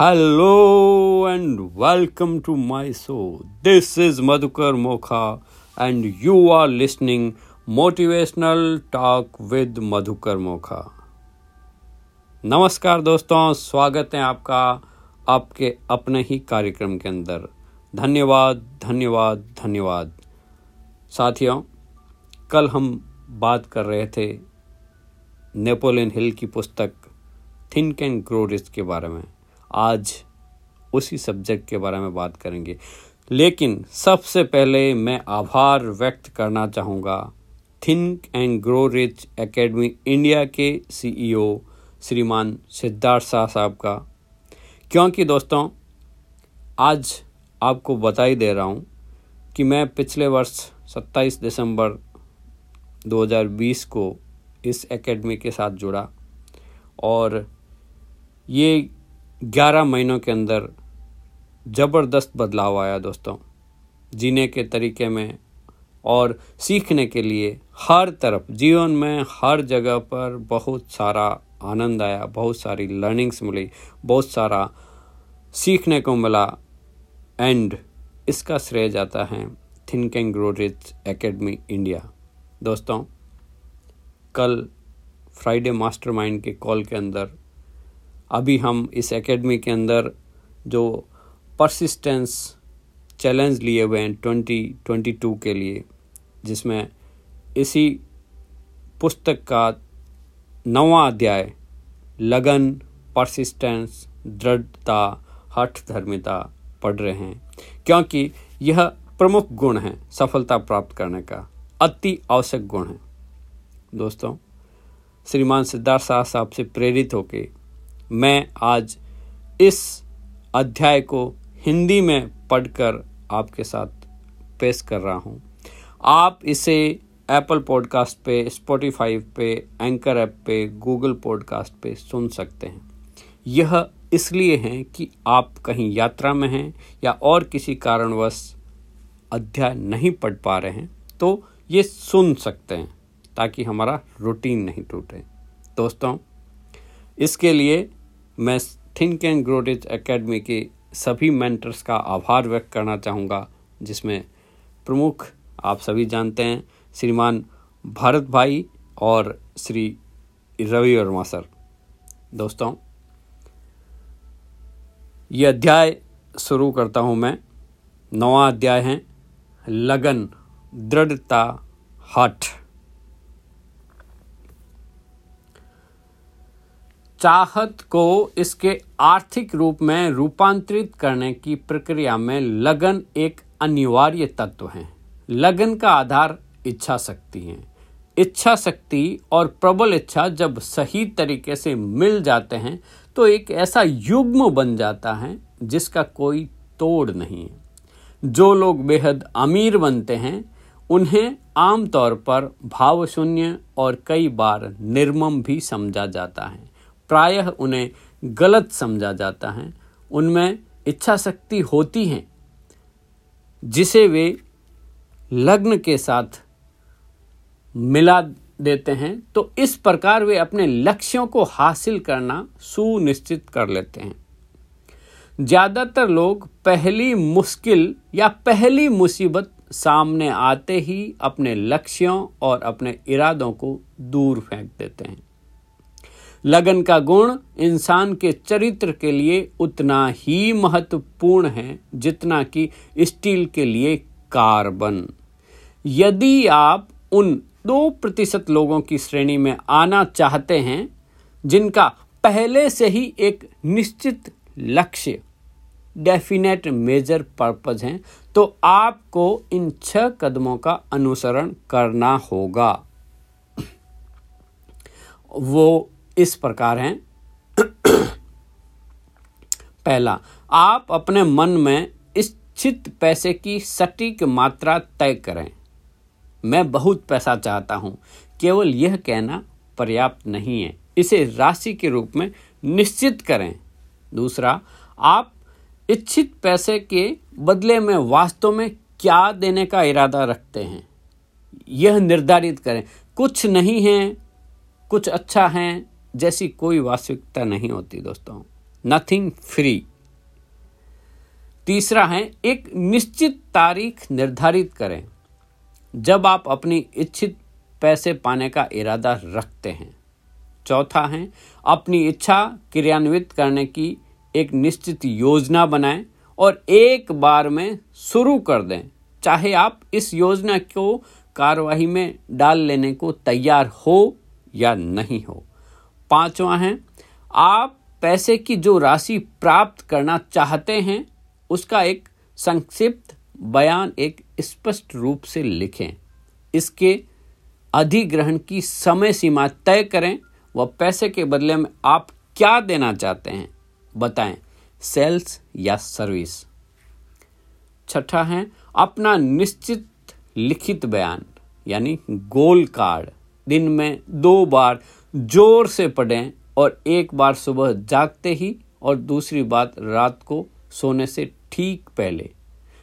Hello and welcome to my show this is Madhukar Mokha and you are listening motivational talk with Madhukar Mokha नमस्कार दोस्तों, स्वागत है आपका आपके अपने ही कार्यक्रम के अंदर। धन्यवाद धन्यवाद धन्यवाद। साथियों, कल हम बात कर रहे थे नेपोलियन हिल की पुस्तक थिंक एंड ग्रो रिस्क के बारे में। आज उसी सब्जेक्ट के बारे में बात करेंगे। लेकिन सबसे पहले मैं आभार व्यक्त करना चाहूँगा think and grow rich academy India के सीईओ श्रीमान सिद्धार्थ शाह साहब का। क्योंकि दोस्तों, आज आपको बता ही दे रहा हूँ कि मैं पिछले वर्ष 27 दिसंबर 2020 को इस एकेडमी के साथ जुड़ा। और ये ग्यारह महीनों के अंदर ज़बरदस्त बदलाव आया दोस्तों। जीने के तरीके में और सीखने के लिए हर तरफ़, जीवन में हर जगह पर बहुत सारा आनंद आया, बहुत सारी लर्निंग्स मिली, बहुत सारा सीखने को मिला। एंड इसका श्रेय जाता है think and grow rich academy India दोस्तों, कल फ्राइडे मास्टरमाइंड के कॉल के अंदर अभी हम इस एकेडमी के अंदर जो परसिस्टेंस चैलेंज लिए हुए हैं ट्वेंटी ट्वेंटी टू के लिए, जिसमें इसी पुस्तक का नवा अध्याय, लगन परसिस्टेंस दृढ़ता हठ धर्मिता पढ़ रहे हैं। क्योंकि यह प्रमुख गुण है सफलता प्राप्त करने का, अति आवश्यक गुण है। दोस्तों, श्रीमान सिद्धार्थ शाह साहब से प्रेरित होकर मैं आज इस अध्याय को हिंदी में पढ़कर आपके साथ पेश कर रहा हूँ। आप इसे एप्पल पॉडकास्ट पे स्पॉटिफाई पे एंकर ऐप पे गूगल पॉडकास्ट पे सुन सकते हैं। यह इसलिए है कि आप कहीं यात्रा में हैं या और किसी कारणवश अध्याय नहीं पढ़ पा रहे हैं तो ये सुन सकते हैं ताकि हमारा रूटीन नहीं टूटे। दोस्तों, इसके लिए मैं थिंक एंड ग्रोटेज एकेडमी के सभी मेंटर्स का आभार व्यक्त करना चाहूँगा, जिसमें प्रमुख आप सभी जानते हैं, श्रीमान भारत भाई और श्री रवि वर्मा सर। दोस्तों, ये अध्याय शुरू करता हूँ मैं। नवा अध्याय है, लगन, दृढ़ता, हठ। चाहत को इसके आर्थिक रूप में रूपांतरित करने की प्रक्रिया में लगन एक अनिवार्य तत्व है। लगन का आधार इच्छा शक्ति है। इच्छा शक्ति और प्रबल इच्छा जब सही तरीके से मिल जाते हैं तो एक ऐसा युग्म बन जाता है जिसका कोई तोड़ नहीं है। जो लोग बेहद अमीर बनते हैं, उन्हें आमतौर पर भावशून्य और कई बार निर्मम भी समझा जाता है। प्रायः उन्हें गलत समझा जाता है। उनमें इच्छा शक्ति होती है, जिसे वे लग्न के साथ मिला देते हैं तो इस प्रकार वे अपने लक्ष्यों को हासिल करना सुनिश्चित कर लेते हैं। ज़्यादातर लोग पहली मुश्किल या पहली मुसीबत सामने आते ही अपने लक्ष्यों और अपने इरादों को दूर फेंक देते हैं। लगन का गुण इंसान के चरित्र के लिए उतना ही महत्वपूर्ण है जितना कि स्टील के लिए कार्बन। यदि आप उन दो प्रतिशत लोगों की श्रेणी में आना चाहते हैं, जिनका पहले से ही एक निश्चित लक्ष्य डेफिनेट मेजर पर्पज है तो आपको इन छह कदमों का अनुसरण करना होगा। वो इस प्रकार हैं। पहला, आप अपने मन में इच्छित पैसे की सटीक मात्रा तय करें। मैं बहुत पैसा चाहता हूँ, केवल यह कहना पर्याप्त नहीं है। इसे राशि के रूप में निश्चित करें। दूसरा, आप इच्छित पैसे के बदले में वास्तव में क्या देने का इरादा रखते हैं, यह निर्धारित करें। कुछ नहीं है, कुछ अच्छा है जैसी कोई वास्तविकता नहीं होती दोस्तों। नथिंग फ्री तीसरा है, एक निश्चित तारीख निर्धारित करें। जब आप अपनी इच्छित पैसे पाने का इरादा रखते हैं। चौथा है, अपनी इच्छा क्रियान्वित करने की एक निश्चित योजना बनाएँ और एक बार में शुरू कर दें। चाहे आप इस योजना को कार्यवाही में डाल लेने को तैयार हो या नहीं हो। पांचवा है, आप पैसे की जो राशि प्राप्त करना चाहते हैं, उसका एक संक्षिप्त बयान एक स्पष्ट रूप से लिखें। इसके अधिग्रहण की समय सीमा तय करें, व पैसे के बदले में आप क्या देना चाहते हैं, बताएँ। सेल्स या सर्विस। छठा है, अपना निश्चित लिखित बयान, यानी गोल कार्ड। दिन में दो बार ज़ोर से पढ़ें और एक बार सुबह जागते ही और दूसरी बात रात को सोने से ठीक पहले।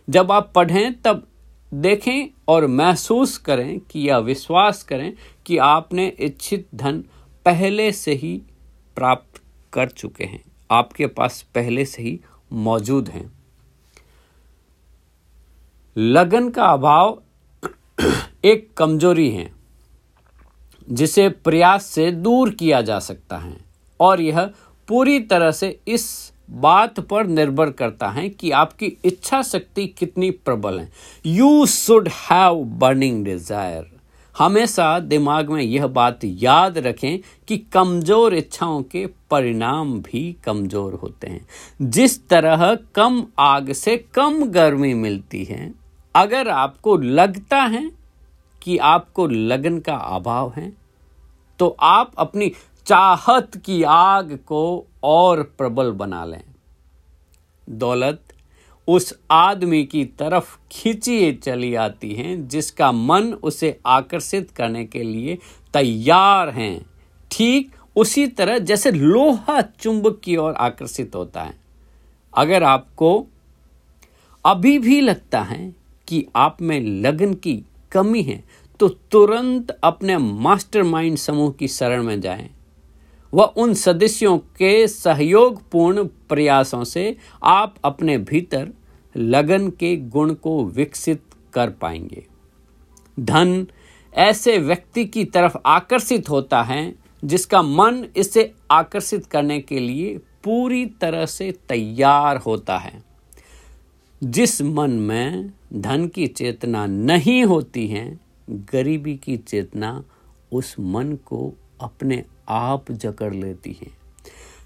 जब आप पढ़ें, तब देखें और महसूस करें कि या विश्वास करें कि आपने इच्छित धन पहले से ही प्राप्त कर चुके हैं। आपके पास पहले से ही मौजूद हैं। लगन का अभाव एक कमज़ोरी है। जिसे प्रयास से दूर किया जा सकता है। और यह पूरी तरह से इस बात पर निर्भर करता है कि आपकी इच्छा शक्ति कितनी प्रबल है। You should have burning desire हमेशा दिमाग में यह बात याद रखें कि कमज़ोर इच्छाओं के परिणाम भी कमज़ोर होते हैं। जिस तरह कम आग से कम गर्मी मिलती है, अगर आपको लगता है कि आपको लगन का अभाव है तो आप अपनी चाहत की आग को और प्रबल बना लें। दौलत उस आदमी की तरफ़ खींची चली आती है, जिसका मन उसे आकर्षित करने के लिए तैयार है। ठीक उसी तरह जैसे लोहा चुंबक की ओर आकर्षित होता है। अगर आपको अभी भी लगता है कि आप में लगन की कमी है तो तुरंत अपने मास्टरमाइंड समूह की शरण में जाएँ। व उन सदस्यों के सहयोगपूर्ण प्रयासों से आप अपने भीतर लगन के गुण को विकसित कर पाएँगे। धन ऐसे व्यक्ति की तरफ़ आकर्षित होता है, जिसका मन इसे आकर्षित करने के लिए पूरी तरह से तैयार होता है। जिस मन में धन की चेतना नहीं होती है, गरीबी की चेतना उस मन को अपने आप जकड़ लेती है।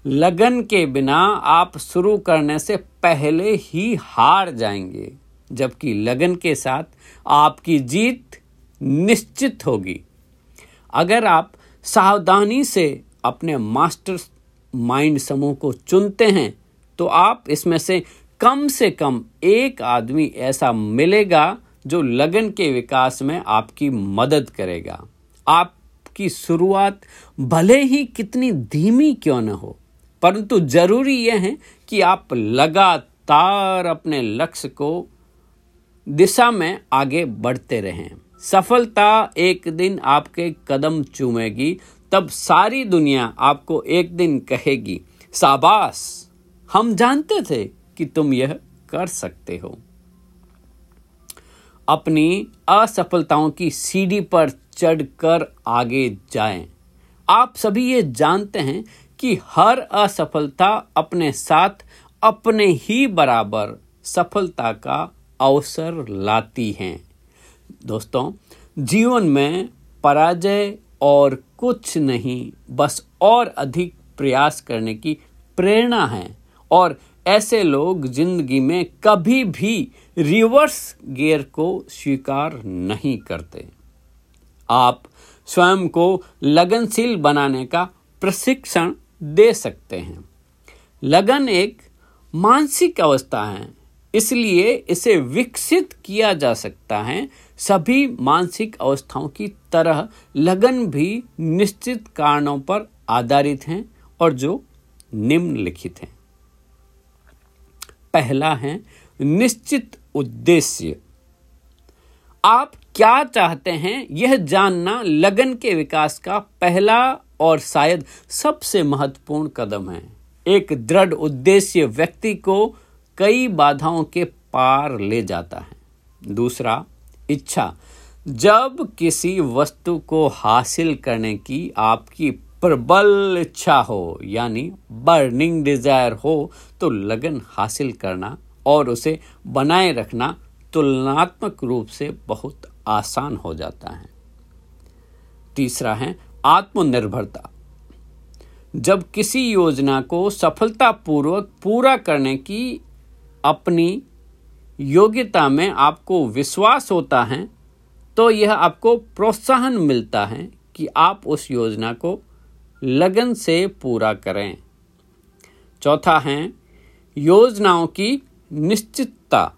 लगन के बिना आप शुरू करने से पहले ही हार जाएँगे, जबकि लगन के साथ आपकी जीत निश्चित होगी। अगर आप सावधानी से अपने मास्टर माइंड समूह को चुनते हैं तो आप इसमें से कम से कम एक आदमी ऐसा मिलेगा जो लगन के विकास में आपकी मदद करेगा। आपकी शुरुआत भले ही कितनी धीमी क्यों न हो, परंतु ज़रूरी यह है कि आप लगातार अपने लक्ष्य को दिशा में आगे बढ़ते रहें। सफलता एक दिन आपके कदम चूमेगी, तब सारी दुनिया आपको एक दिन कहेगी साबास हम जानते थे कि तुम यह कर सकते हो अपनी असफलताओं की सीढ़ी पर चढ़कर आगे जाएँ। आप सभी ये जानते हैं कि हर असफलता अपने साथ अपने ही बराबर सफलता का अवसर लाती हैं दोस्तों, जीवन में पराजय और कुछ नहीं, बस और अधिक प्रयास करने की प्रेरणा है और ऐसे लोग ज़िंदगी में कभी भी रिवर्स गियर को स्वीकार नहीं करते। आप स्वयं को लगनशील बनाने का प्रशिक्षण दे सकते हैं। लगन एक मानसिक अवस्था है, इसलिए इसे विकसित किया जा सकता है। सभी मानसिक अवस्थाओं की तरह लगन भी निश्चित कारणों पर आधारित हैं और जो निम्नलिखित हैं। पहला है निश्चित उद्देश्य। आप क्या चाहते हैं यह जानना लगन के विकास का पहला और शायद सबसे महत्वपूर्ण कदम है। एक दृढ़ उद्देश्य व्यक्ति को कई बाधाओं के पार ले जाता है। दूसरा, इच्छा। जब किसी वस्तु को हासिल करने की आपकी प्रबल इच्छा हो, यानी बर्निंग डिज़ायर हो तो लगन हासिल करना और उसे बनाए रखना तुलनात्मक रूप से बहुत आसान हो जाता है। तीसरा है आत्मनिर्भरता। जब किसी योजना को सफलतापूर्वक पूरा करने की अपनी योग्यता में आपको विश्वास होता है तो यह आपको प्रोत्साहन मिलता है कि आप उस योजना को लगन से पूरा करें। चौथा है, योजनाओं की निश्चितता।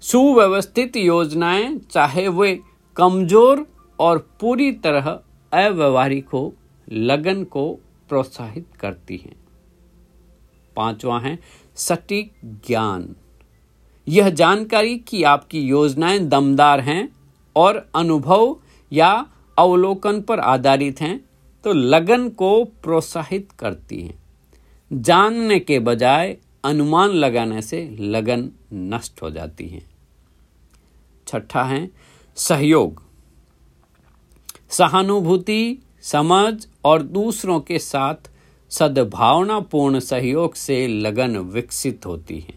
सुव्यवस्थित योजनाएँ, चाहे वे कमज़ोर और पूरी तरह अव्यवहारिक हो, लगन को प्रोत्साहित करती हैं। पांचवा है, सटीक ज्ञान। यह जानकारी कि आपकी योजनाएँ दमदार हैं और अनुभव या अवलोकन पर आधारित हैं तो लगन को प्रोत्साहित करती हैं। जानने के बजाय अनुमान लगाने से लगन नष्ट हो जाती है। छठा है, सहयोग। सहानुभूति, समझ और दूसरों के साथ सद्भावनापूर्ण सहयोग से लगन विकसित होती है।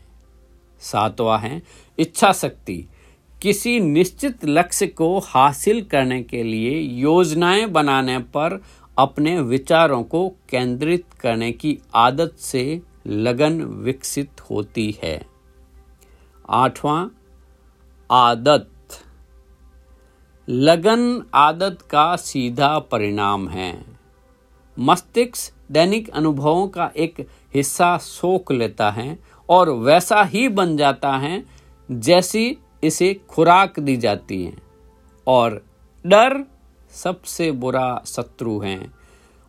सातवां है इच्छा शक्ति किसी निश्चित लक्ष्य को हासिल करने के लिए योजनाएँ बनाने पर अपने विचारों को केंद्रित करने की आदत से लगन विकसित होती है। आठवां, आदत। लगन आदत का सीधा परिणाम है। मस्तिष्क दैनिक अनुभवों का एक हिस्सा सोख लेता है और वैसा ही बन जाता है जैसी इसे खुराक दी जाती है। और डर सबसे बुरा शत्रु है।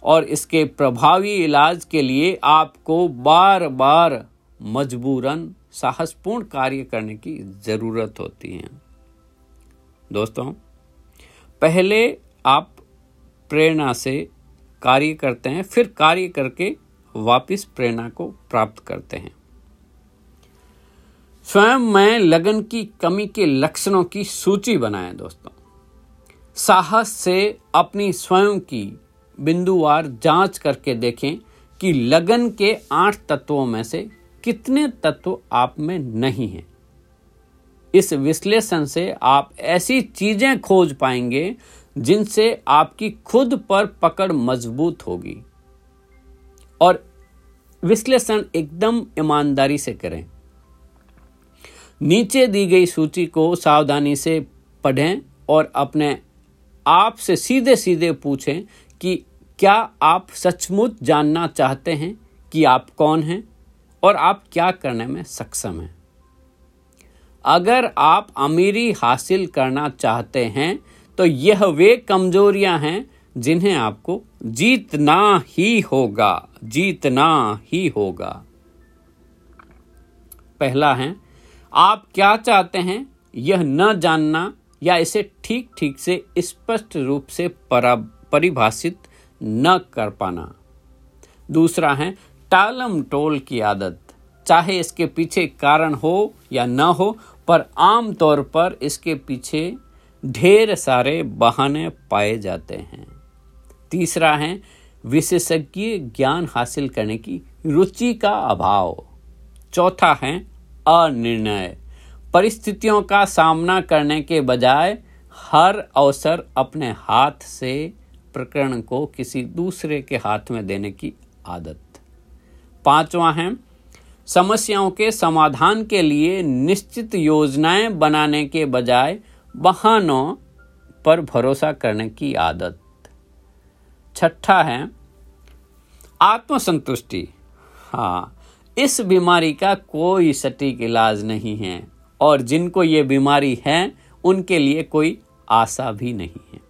और इसके प्रभावी इलाज के लिए आपको बार बार मजबूरन, साहसपूर्ण कार्य करने की ज़रूरत होती है। दोस्तों, पहले आप प्रेरणा से कार्य करते हैं, फिर कार्य करके वापस प्रेरणा को प्राप्त करते हैं। स्वयं में लगन की कमी के लक्षणों की सूची बनाएँ, दोस्तों। साहस से अपनी स्वयं की बिंदुवार जाँच करके देखें कि लगन के आठ तत्वों में से कितने तत्व आप में नहीं हैं। इस विश्लेषण से आप ऐसी चीज़ें खोज पाएँगे जिनसे आपकी खुद पर पकड़ मज़बूत होगी। और विश्लेषण एकदम ईमानदारी से करें। नीचे दी गई सूची को सावधानी से पढ़ें और अपने आप से सीधे सीधे पूछें कि क्या आप सचमुच जानना चाहते हैं कि आप कौन हैं और आप क्या करने में सक्षम हैं? अगर आप अमीरी हासिल करना चाहते हैं तो यह वे कमजोरियाँ हैं जिन्हें आपको जीतना ही होगा, जीतना ही होगा। पहला है, आप क्या चाहते हैं यह न जानना या इसे ठीक ठीक से स्पष्ट रूप से परिभाषित न कर पाना। दूसरा है, टालम टोल की आदत। चाहे इसके पीछे कारण हो या न हो, पर आम तौर पर इसके पीछे ढेर सारे बहाने पाए जाते हैं। तीसरा है, विशेषज्ञ ज्ञान हासिल करने की रुचि का अभाव। चौथा है, अनिर्णय। परिस्थितियों का सामना करने के बजाय हर अवसर अपने हाथ से प्रकरण को किसी दूसरे के हाथ में देने की आदत। पांचवा है, समस्याओं के समाधान के लिए निश्चित योजनाएँ बनाने के बजाय बहानों पर भरोसा करने की आदत। छठा है, आत्मसंतुष्टि। हाँ इस बीमारी का कोई सटीक इलाज नहीं है। और जिनको ये बीमारी है, उनके लिए कोई आशा भी नहीं है।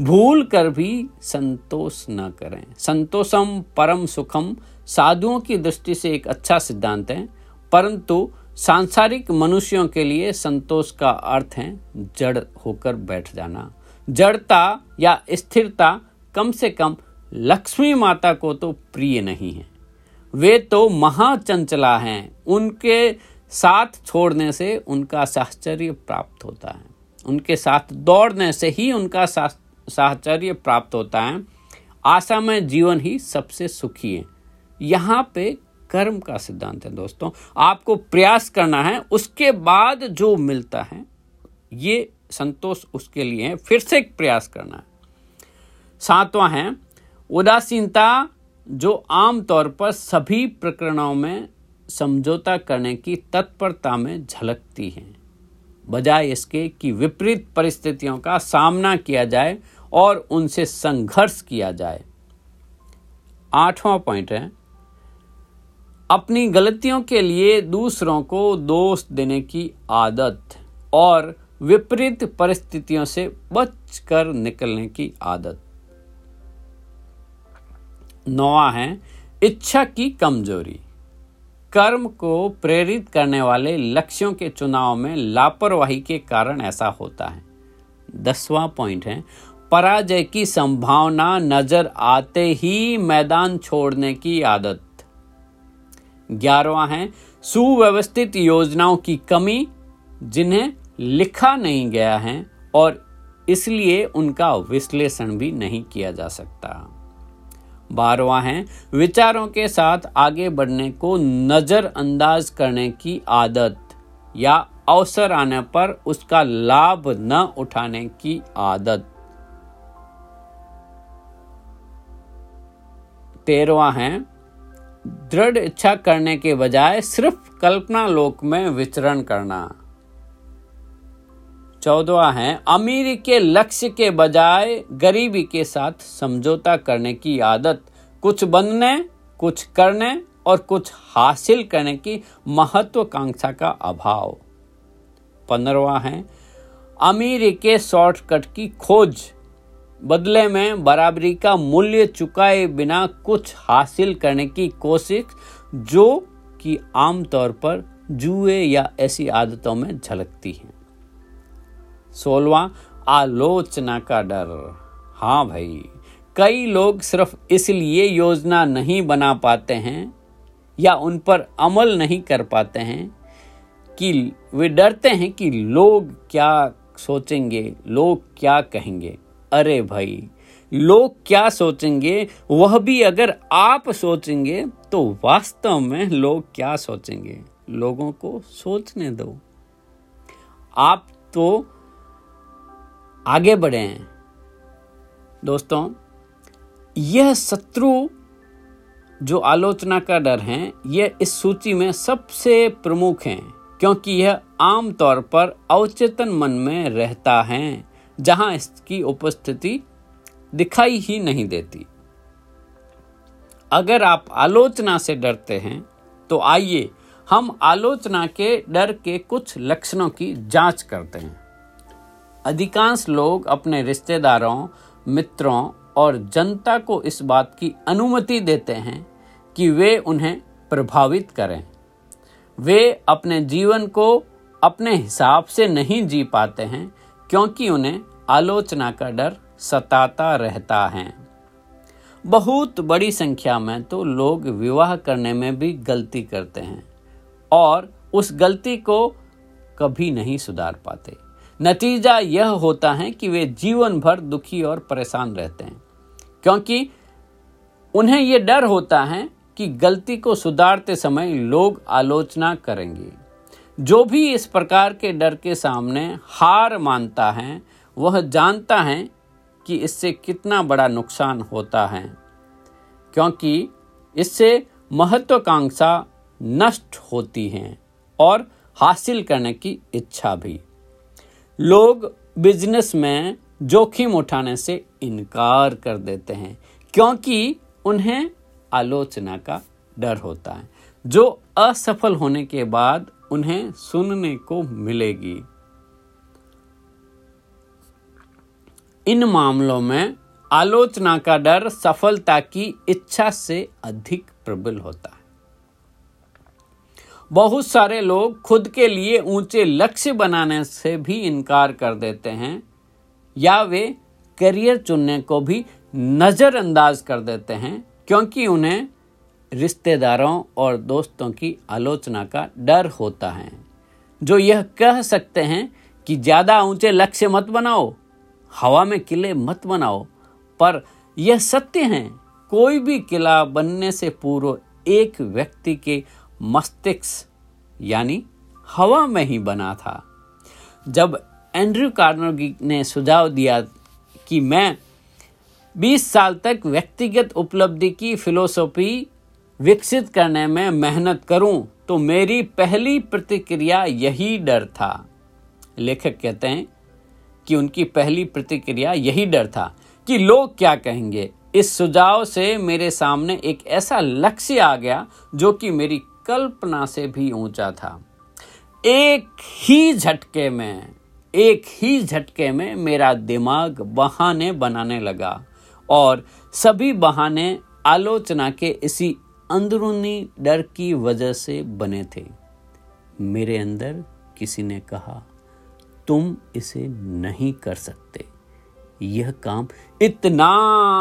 भूल कर भी संतोष न करें। संतोषम परम सुखम, साधुओं की दृष्टि से एक अच्छा सिद्धांत है, परंतु सांसारिक मनुष्यों के लिए संतोष का अर्थ है जड़ होकर बैठ जाना। जड़ता या स्थिरता कम से कम लक्ष्मी माता को तो प्रिय नहीं है। वे तो महाचंचला हैं, उनके साथ छोड़ने से उनका साहचर्य प्राप्त होता है। उनके साथ दौड़ने से ही उनका साहचर्य प्राप्त होता है। आशा में जीवन ही सबसे सुखी है। यहाँ पे कर्म का सिद्धांत है दोस्तों। आपको प्रयास करना है, उसके बाद जो मिलता है, ये संतोष उसके लिए है। फिर से प्रयास करना है। सातवां है, उदासीनता जो आमतौर पर सभी प्रकरणों में समझौता करने की तत्परता में झलकती है। बजाय इसके कि विपरीत परिस्थितियों का सामना किया जाए और उनसे संघर्ष किया जाए। आठवां पॉइंट है, अपनी गलतियों के लिए दूसरों को दोष देने की आदत और विपरीत परिस्थितियों से बचकर निकलने की आदत। नौवा है, इच्छा की कमज़ोरी। कर्म को प्रेरित करने वाले लक्ष्यों के चुनाव में लापरवाही के कारण ऐसा होता है। दसवां पॉइंट है, पराजय की संभावना नज़र आते ही मैदान छोड़ने की आदत। ग्यारहवा है, सुव्यवस्थित योजनाओं की कमी, जिन्हें लिखा नहीं गया है और इसलिए उनका विश्लेषण भी नहीं किया जा सकता। बारवा है। विचारों के साथ आगे बढ़ने को नजरअंदाज करने की आदत या अवसर आने पर उसका लाभ न उठाने की आदत। तेरवा है। दृढ़ इच्छा करने के बजाय सिर्फ़ कल्पना लोक में विचरण करना। चौदवा है, अमीरी के लक्ष्य के बजाय गरीबी के साथ समझौता करने की आदत। कुछ बनने, कुछ करने और कुछ हासिल करने की महत्वाकांक्षा का अभाव। पंद्रवा है, अमीरी के शॉर्टकट की खोज। बदले में बराबरी का मूल्य चुकाए बिना कुछ हासिल करने की कोशिश, जो कि आमतौर पर जुए या ऐसी आदतों में झलकती है। सोलवा आलोचना का डर। हाँ भाई, कई लोग सिर्फ़ इसलिए योजना नहीं बना पाते हैं या उन पर अमल नहीं कर पाते हैं कि वे डरते हैं कि लोग क्या सोचेंगे, लोग क्या कहेंगे। अरे भाई, लोग क्या सोचेंगे, वह भी अगर आप सोचेंगे तो वास्तव में लोग क्या सोचेंगे? लोगों को सोचने दो। आप तो आगे बढ़े हैं। दोस्तों, यह शत्रु जो आलोचना का डर है यह इस सूची में सबसे प्रमुख है, क्योंकि यह आमतौर पर अवचेतन मन में रहता है, जहाँ इसकी उपस्थिति दिखाई ही नहीं देती। अगर आप आलोचना से डरते हैं तो आइए हम आलोचना के डर के कुछ लक्षणों की जाँच करते हैं। अधिकांश लोग अपने रिश्तेदारों, मित्रों और जनता को इस बात की अनुमति देते हैं कि वे उन्हें प्रभावित करें। वे अपने जीवन को अपने हिसाब से नहीं जी पाते हैं, क्योंकि उन्हें आलोचना का डर सताता रहता है। बहुत बड़ी संख्या में तो लोग विवाह करने में भी गलती करते हैं और उस गलती को कभी नहीं सुधार पाते। नतीजा यह होता है कि वे जीवन भर दुखी और परेशान रहते हैं। क्योंकि उन्हें यह डर होता है कि गलती को सुधारते समय लोग आलोचना करेंगे। जो भी इस प्रकार के डर के सामने हार मानता है, वह जानता है कि इससे कितना बड़ा नुकसान होता है। क्योंकि इससे महत्वाकांक्षा नष्ट होती है और हासिल करने की इच्छा भी। लोग बिज़नेस में जोखिम उठाने से इनकार कर देते हैं, क्योंकि उन्हें आलोचना का डर होता है, जो असफल होने के बाद उन्हें सुनने को मिलेगी। इन मामलों में आलोचना का डर सफलता की इच्छा से अधिक प्रबल होता है। बहुत सारे लोग खुद के लिए ऊँचे लक्ष्य बनाने से भी इनकार कर देते हैं, या वे करियर चुनने को भी नजरअंदाज कर देते हैं, क्योंकि उन्हें रिश्तेदारों और दोस्तों की आलोचना का डर होता है। जो यह कह सकते हैं कि ज़्यादा ऊँचे लक्ष्य मत बनाओ, हवा में किले मत बनाओ, पर यह सत्य है, कोई भी किला बनने से पूर्व एक व्यक्ति के मस्तिष्क, यानी हवा में ही बना था। जब एंड्रयू कार्नेगी ने सुझाव दिया कि मैं 20 साल तक व्यक्तिगत उपलब्धि की फिलोसॉफी विकसित करने में मेहनत करूँ तो मेरी पहली प्रतिक्रिया यही डर था। लेखक कहते हैं कि उनकी पहली प्रतिक्रिया यही डर था कि लोग क्या कहेंगे। इस सुझाव से मेरे सामने एक ऐसा लक्ष्य आ गया जो कि मेरी कल्पना से भी ऊँचा था। एक ही झटके में, एक ही झटके में मेरा दिमाग बहाने बनाने लगा और सभी बहाने आलोचना के इसी अंदरूनी डर की वजह से बने थे। मेरे अंदर किसी ने कहा, तुम इसे नहीं कर सकते। यह काम इतना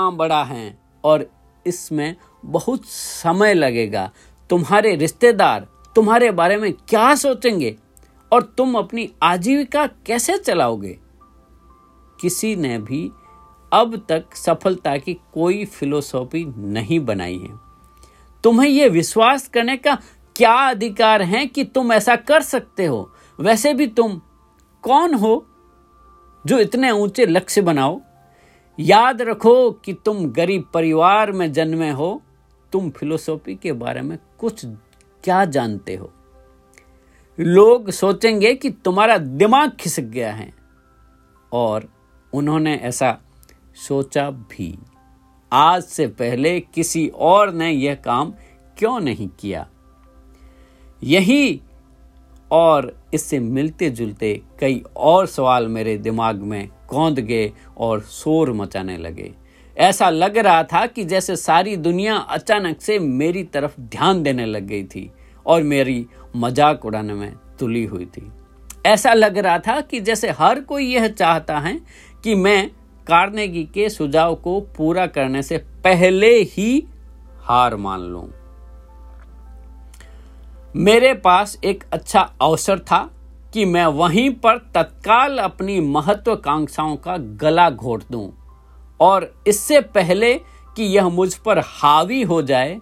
बड़ा है और इसमें बहुत समय लगेगा। तुम्हारे रिश्तेदार तुम्हारे बारे में क्या सोचेंगे और तुम अपनी आजीविका कैसे चलाओगे? किसी ने भी अब तक सफलता की कोई फिलोसॉफी नहीं बनाई है। तुम्हें यह विश्वास करने का क्या अधिकार है कि तुम ऐसा कर सकते हो? वैसे भी तुम कौन हो जो इतने ऊँचे लक्ष्य बनाओ? याद रखो कि तुम गरीब परिवार में जन्मे हो तुम फिलोसॉफी के बारे में कुछ क्या जानते हो? लोग सोचेंगे कि तुम्हारा दिमाग खिसक गया है। और उन्होंने ऐसा सोचा भी। आज से पहले किसी और ने यह काम क्यों नहीं किया? यही और इससे मिलते जुलते कई और सवाल मेरे दिमाग में कौंद गए और शोर मचाने लगे। ऐसा लग रहा था कि जैसे सारी दुनिया अचानक से मेरी तरफ़ ध्यान देने लग गई थी और मेरी मज़ाक उड़ाने में तुली हुई थी। ऐसा लग रहा था कि जैसे हर कोई यह चाहता है कि मैं कार्नेगी के सुझाव को पूरा करने से पहले ही हार मान लूँ। मेरे पास एक अच्छा अवसर था कि मैं वहीं पर तत्काल अपनी महत्वाकांक्षाओं का गला घोट दूँ। और इससे पहले कि यह मुझ पर हावी हो जाए,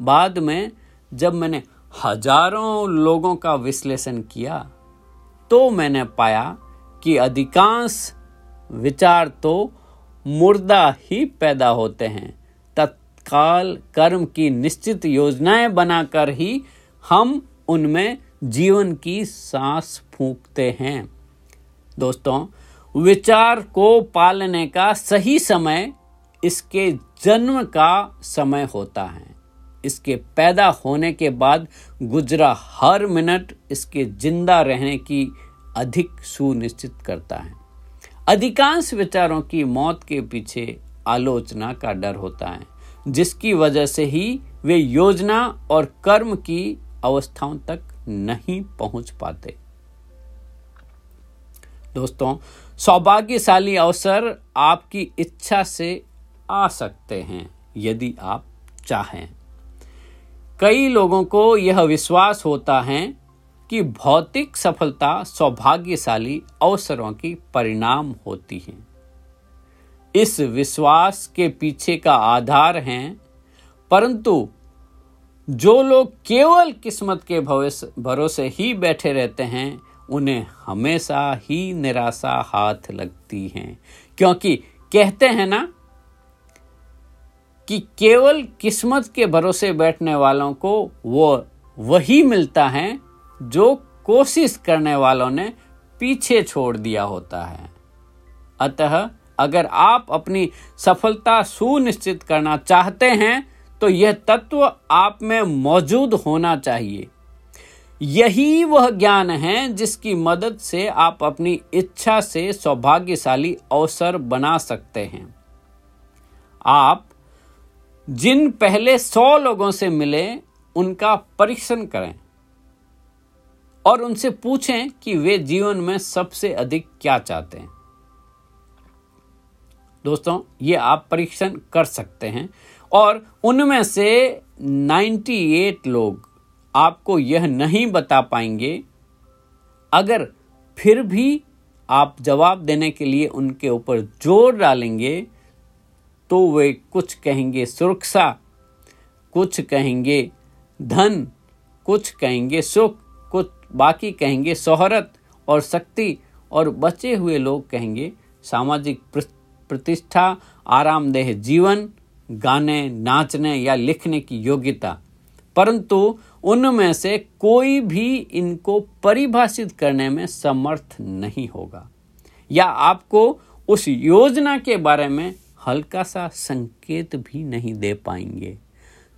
बाद में जब मैंने हज़ारों लोगों का विश्लेषण किया तो मैंने पाया कि अधिकांश विचार तो मुर्दा ही पैदा होते हैं। तत्काल कर्म की निश्चित योजनाएँ बनाकर ही हम उनमें जीवन की सांस फूंकते हैं। दोस्तों विचार को पालने का सही समय इसके जन्म का समय होता है। इसके पैदा होने के बाद गुजरा हर मिनट इसके ज़िंदा रहने की अधिक सुनिश्चित करता है। अधिकांश विचारों की मौत के पीछे आलोचना का डर होता है, जिसकी वजह से ही वे योजना और कर्म की अवस्थाओं तक नहीं पहुँच पाते। दोस्तों सौभाग्यशाली अवसर आपकी इच्छा से आ सकते हैं, यदि आप चाहें। कई लोगों को यह विश्वास होता है कि भौतिक सफलता सौभाग्यशाली अवसरों की परिणाम होती है। इस विश्वास के पीछे का आधार है, परंतु जो लोग केवल किस्मत के भरोसे ही बैठे रहते हैं उन्हें हमेशा ही निराशा हाथ लगती है। क्योंकि कहते हैं ना कि केवल किस्मत के भरोसे बैठने वालों को वो वही मिलता है जो कोशिश करने वालों ने पीछे छोड़ दिया होता है। अतः अगर आप अपनी सफलता सुनिश्चित करना चाहते हैं तो यह तत्व आप में मौजूद होना चाहिए। यही वह ज्ञान है जिसकी मदद से आप अपनी इच्छा से सौभाग्यशाली अवसर बना सकते हैं। आप जिन पहले सौ लोगों से मिले, उनका परीक्षण करें और उनसे पूछें कि वे जीवन में सबसे अधिक क्या चाहते हैं। दोस्तों, ये आप परीक्षण कर सकते हैं और उनमें से 98 लोग आपको यह नहीं बता पाएँगे, अगर फिर भी आप जवाब देने के लिए उनके ऊपर ज़ोर डालेंगे तो वे कुछ कहेंगे सुरक्षा, कुछ कहेंगे धन, कुछ कहेंगे सुख, कुछ बाकी कहेंगे शोहरत और शक्ति, और बचे हुए लोग कहेंगे सामाजिक प्रतिष्ठा, आरामदेह जीवन, गाने, नाचने या लिखने की योग्यता। परंतु उनमें से कोई भी इनको परिभाषित करने में समर्थ नहीं होगा। या आपको उस योजना के बारे में हल्का सा संकेत भी नहीं दे पाएँगे,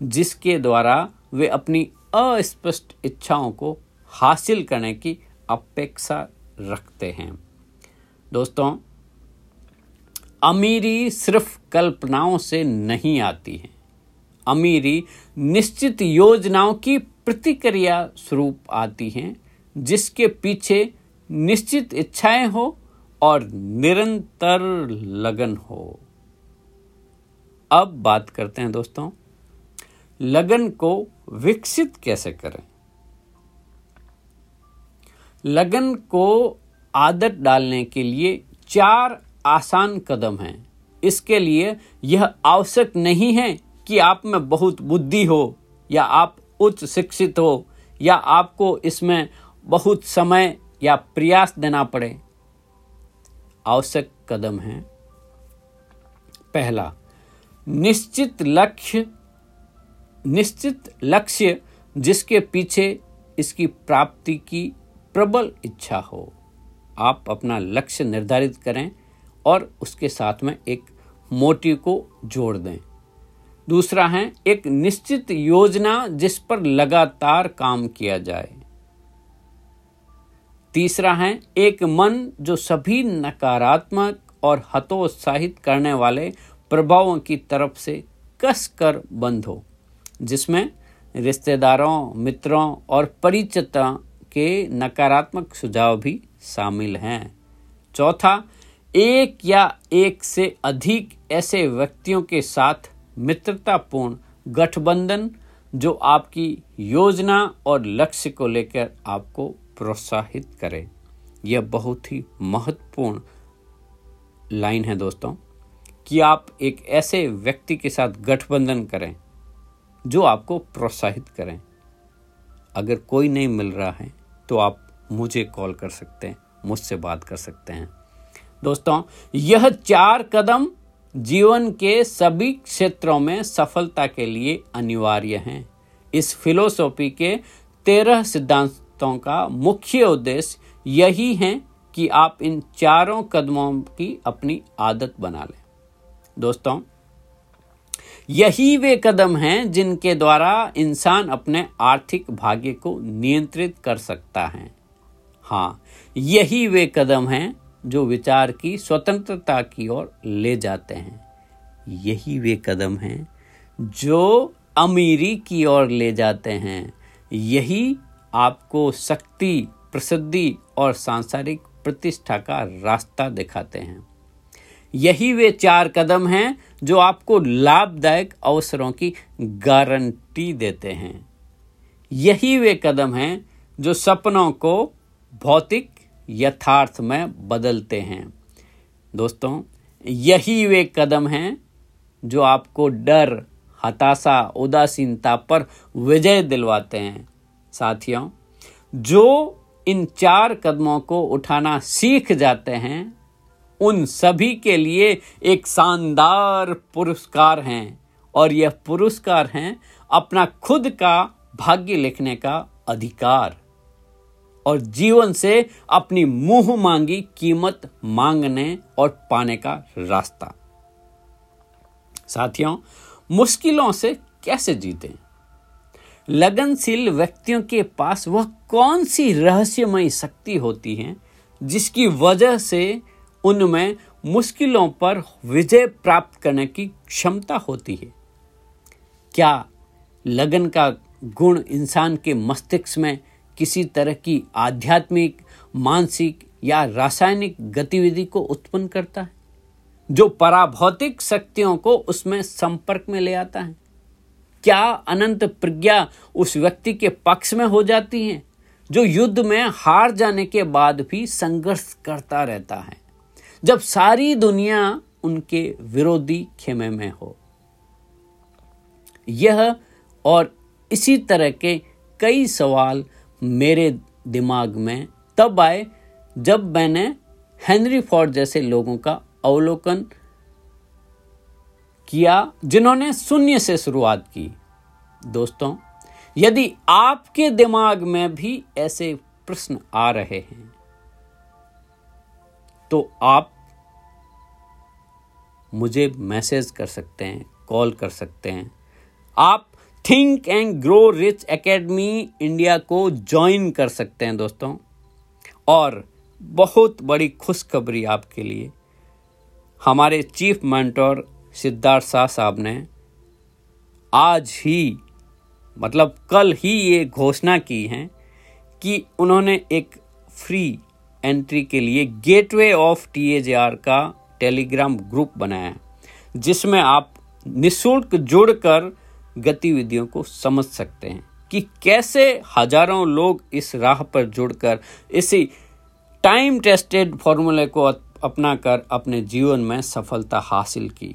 जिसके द्वारा वे अपनी अस्पष्ट इच्छाओं को हासिल करने की अपेक्षा रखते हैं। दोस्तों, अमीरी सिर्फ़ कल्पनाओं से नहीं आती है। अमीरी निश्चित योजनाओं की प्रतिक्रिया स्वरूप आती हैं, जिसके पीछे निश्चित इच्छाएँ हो और निरंतर लगन हो। अब बात करते हैं दोस्तों, लगन को विकसित कैसे करें? लगन को आदत डालने के लिए चार आसान कदम हैं। इसके लिए यह आवश्यक नहीं है कि आप में बहुत बुद्धि हो, या आप उच्च शिक्षित हो, या आपको इसमें बहुत समय या प्रयास देना पड़े। आवश्यक कदम है। पहला, निश्चित लक्ष्य निश्चित लक्ष्य जिसके पीछे इसकी प्राप्ति की प्रबल इच्छा हो। आप अपना लक्ष्य निर्धारित करें और उसके साथ में एक मोटिव को जोड़ दें। दूसरा है, एक निश्चित योजना जिस पर लगातार काम किया जाए। तीसरा है, एक मन जो सभी नकारात्मक और हतोत्साहित करने वाले प्रभावों की तरफ़ से कस कर बंद हो, जिसमें रिश्तेदारों, मित्रों और परिचितों के नकारात्मक सुझाव भी शामिल हैं। चौथा, एक या एक से अधिक ऐसे व्यक्तियों के साथ मित्रतापूर्ण गठबंधन जो आपकी योजना और लक्ष्य को लेकर आपको प्रोत्साहित करे। यह बहुत ही महत्वपूर्ण लाइन है दोस्तों, कि आप एक ऐसे व्यक्ति के साथ गठबंधन करें जो आपको प्रोत्साहित करें। अगर कोई नहीं मिल रहा है तो आप मुझे कॉल कर सकते हैं, मुझसे बात कर सकते हैं। दोस्तों, यह चार कदम जीवन के सभी क्षेत्रों में सफलता के लिए अनिवार्य हैं। इस फिलोसॉफी के तेरह सिद्धांतों का मुख्य उद्देश्य यही है कि आप इन चारों कदमों की अपनी आदत बना लें। दोस्तों, यही वे कदम हैं जिनके द्वारा इंसान अपने आर्थिक भाग्य को नियंत्रित कर सकता है। हाँ यही वे कदम हैं जो विचार की, स्वतंत्रता की ओर ले जाते हैं। यही वे कदम हैं जो अमीरी की ओर ले जाते हैं। यही आपको शक्ति, प्रसिद्धि और सांसारिक प्रतिष्ठा का रास्ता दिखाते हैं। यही वे चार कदम हैं जो आपको लाभदायक अवसरों की गारंटी देते हैं। यही वे कदम हैं जो सपनों को, भौतिक यथार्थ में बदलते हैं। दोस्तों, यही वे कदम हैं जो आपको डर, हताशा, उदासीनता पर विजय दिलवाते हैं। साथियों, जो इन चार कदमों को उठाना सीख जाते हैं, उन सभी के लिए एक शानदार पुरस्कार हैं और यह पुरस्कार हैं अपना खुद का भाग्य लिखने का अधिकार। और जीवन से अपनी मुँह मांगी कीमत मांगने और पाने का रास्ता। साथियों, मुश्किलों से कैसे जीते? लगनशील व्यक्तियों के पास वह कौन सी रहस्यमयी शक्ति होती है, जिसकी वजह से उनमें मुश्किलों पर विजय प्राप्त करने की क्षमता होती है? क्या लगन का गुण इंसान के मस्तिष्क में किसी तरह की आध्यात्मिक, मानसिक या रासायनिक गतिविधि को उत्पन्न करता है, जो पराभौतिक शक्तियों को उसमें संपर्क में ले आता है। क्या अनंत प्रज्ञा उस व्यक्ति के पक्ष में हो जाती है, जो युद्ध में हार जाने के बाद भी संघर्ष करता रहता है, जब सारी दुनिया उनके विरोधी खेमे में हो? यह और इसी तरह के कई सवाल मेरे दिमाग में, तब आए जब मैंने हेनरी फोर्ड जैसे लोगों का अवलोकन किया जिन्होंने शून्य से शुरुआत की। दोस्तों, यदि आपके दिमाग में भी ऐसे प्रश्न आ रहे हैं तो आप मुझे मैसेज कर सकते हैं, कॉल कर सकते हैं। आप think and grow rich academy India को ज्वाइन कर सकते हैं दोस्तों। और बहुत बड़ी खुशखबरी आपके लिए। हमारे चीफ मेंटोर सिद्धार्थ शाह साहब ने आज ही मतलब कल ही ये घोषणा की है कि उन्होंने एक फ्री एंट्री के लिए गेटवे ऑफ़ टीएजेआर का टेलीग्राम ग्रुप बनाया जिसमें आप निशुल्क जुड़कर गतिविधियों को समझ सकते हैं कि कैसे हज़ारों लोग इस राह पर जुड़कर इसी टाइम टेस्टेड फॉर्मूले को अपनाकर अपने जीवन में सफलता हासिल की।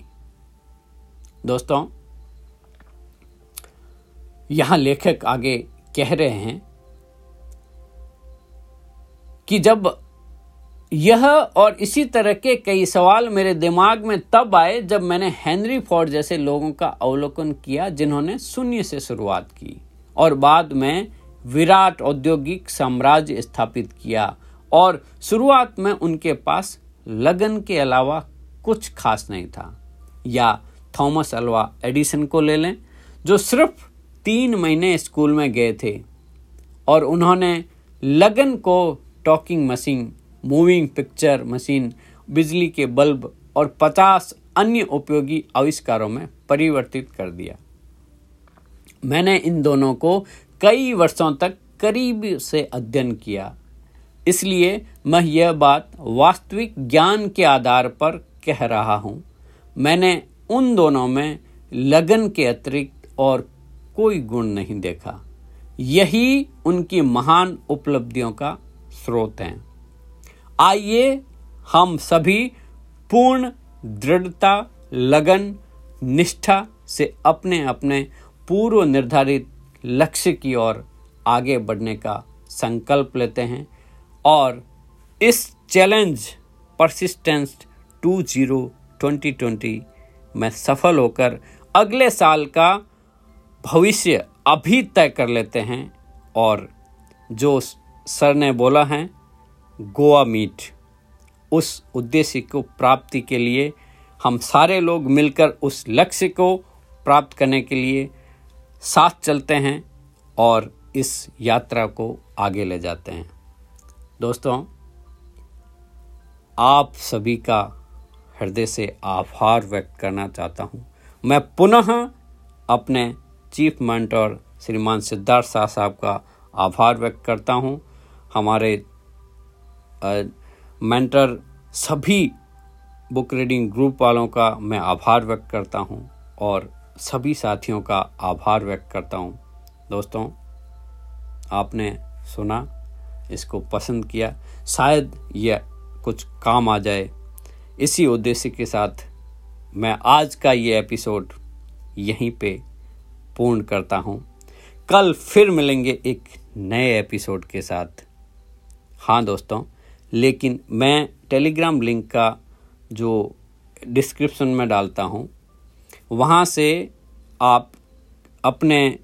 दोस्तों, यहाँ लेखक आगे कह रहे हैं कि जब यह और इसी तरह के कई सवाल मेरे दिमाग में तब आए जब मैंने हेनरी फोर्ड जैसे लोगों का अवलोकन किया जिन्होंने शून्य से शुरुआत की और बाद में विराट औद्योगिक साम्राज्य स्थापित किया और शुरुआत में उनके पास लगन के अलावा कुछ खास नहीं था। या थॉमस अल्वा एडिसन को ले लें, जो सिर्फ़ तीन महीने स्कूल में गए थे और उन्होंने लगन को talking machine moving picture machine बिजली के बल्ब और 50 अन्य उपयोगी आविष्कारों में परिवर्तित कर दिया। मैंने इन दोनों को कई वर्षों तक करीब से अध्ययन किया। इसलिए मैं यह बात वास्तविक ज्ञान के आधार पर कह रहा हूँ। मैंने उन दोनों में लगन के अतिरिक्त और कोई गुण नहीं देखा। यही उनकी महान उपलब्धियों का स्रोत हैं। आइए हम सभी पूर्ण दृढ़ता, लगन, निष्ठा से अपने अपने पूर्व निर्धारित लक्ष्य की ओर आगे बढ़ने का संकल्प लेते हैं और इस challenge persistence two zero twenty twenty में सफल होकर अगले साल का भविष्य अभी तय कर लेते हैं और जो सर ने बोला है गोवा मीट। उस उद्देश्य को प्राप्ति के लिए हम सारे लोग मिलकर उस लक्ष्य को प्राप्त करने के लिए साथ चलते हैं और इस यात्रा को आगे ले जाते हैं। दोस्तों, आप सभी का हृदय से आभार व्यक्त करना चाहता हूँ। मैं पुनः अपने चीफ मेंटर श्रीमान सिद्धार्थ शाह साहब का आभार व्यक्त करता हूँ। हमारे मेंटर सभी बुक रीडिंग ग्रुप वालों का मैं आभार व्यक्त करता हूँ और सभी साथियों का आभार व्यक्त करता हूँ। दोस्तों, आपने सुना, इसको पसंद किया, शायद यह कुछ काम आ जाए। इसी उद्देश्य के साथ मैं आज का ये एपिसोड यहीं पे पूर्ण करता हूँ। कल फिर मिलेंगे एक नए एपिसोड के साथ। हाँ दोस्तों लेकिन मैं टेलीग्राम लिंक का जो डिस्क्रिप्शन में डालता हूँ, वहाँ से आप अपने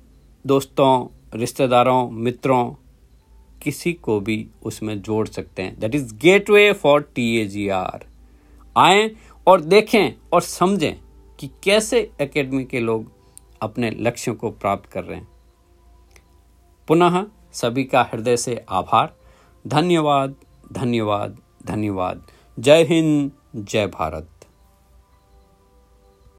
दोस्तों, रिश्तेदारों, मित्रों, किसी को भी उसमें जोड़ सकते हैं। That is gateway for T A G R आएँ और देखें और समझें कि कैसे एकेडमी के लोग अपने लक्ष्यों को प्राप्त कर रहे हैं। पुनः सभी का हृदय से आभार। धन्यवाद। धन्यवाद धन्यवाद। जय हिंद जय भारत।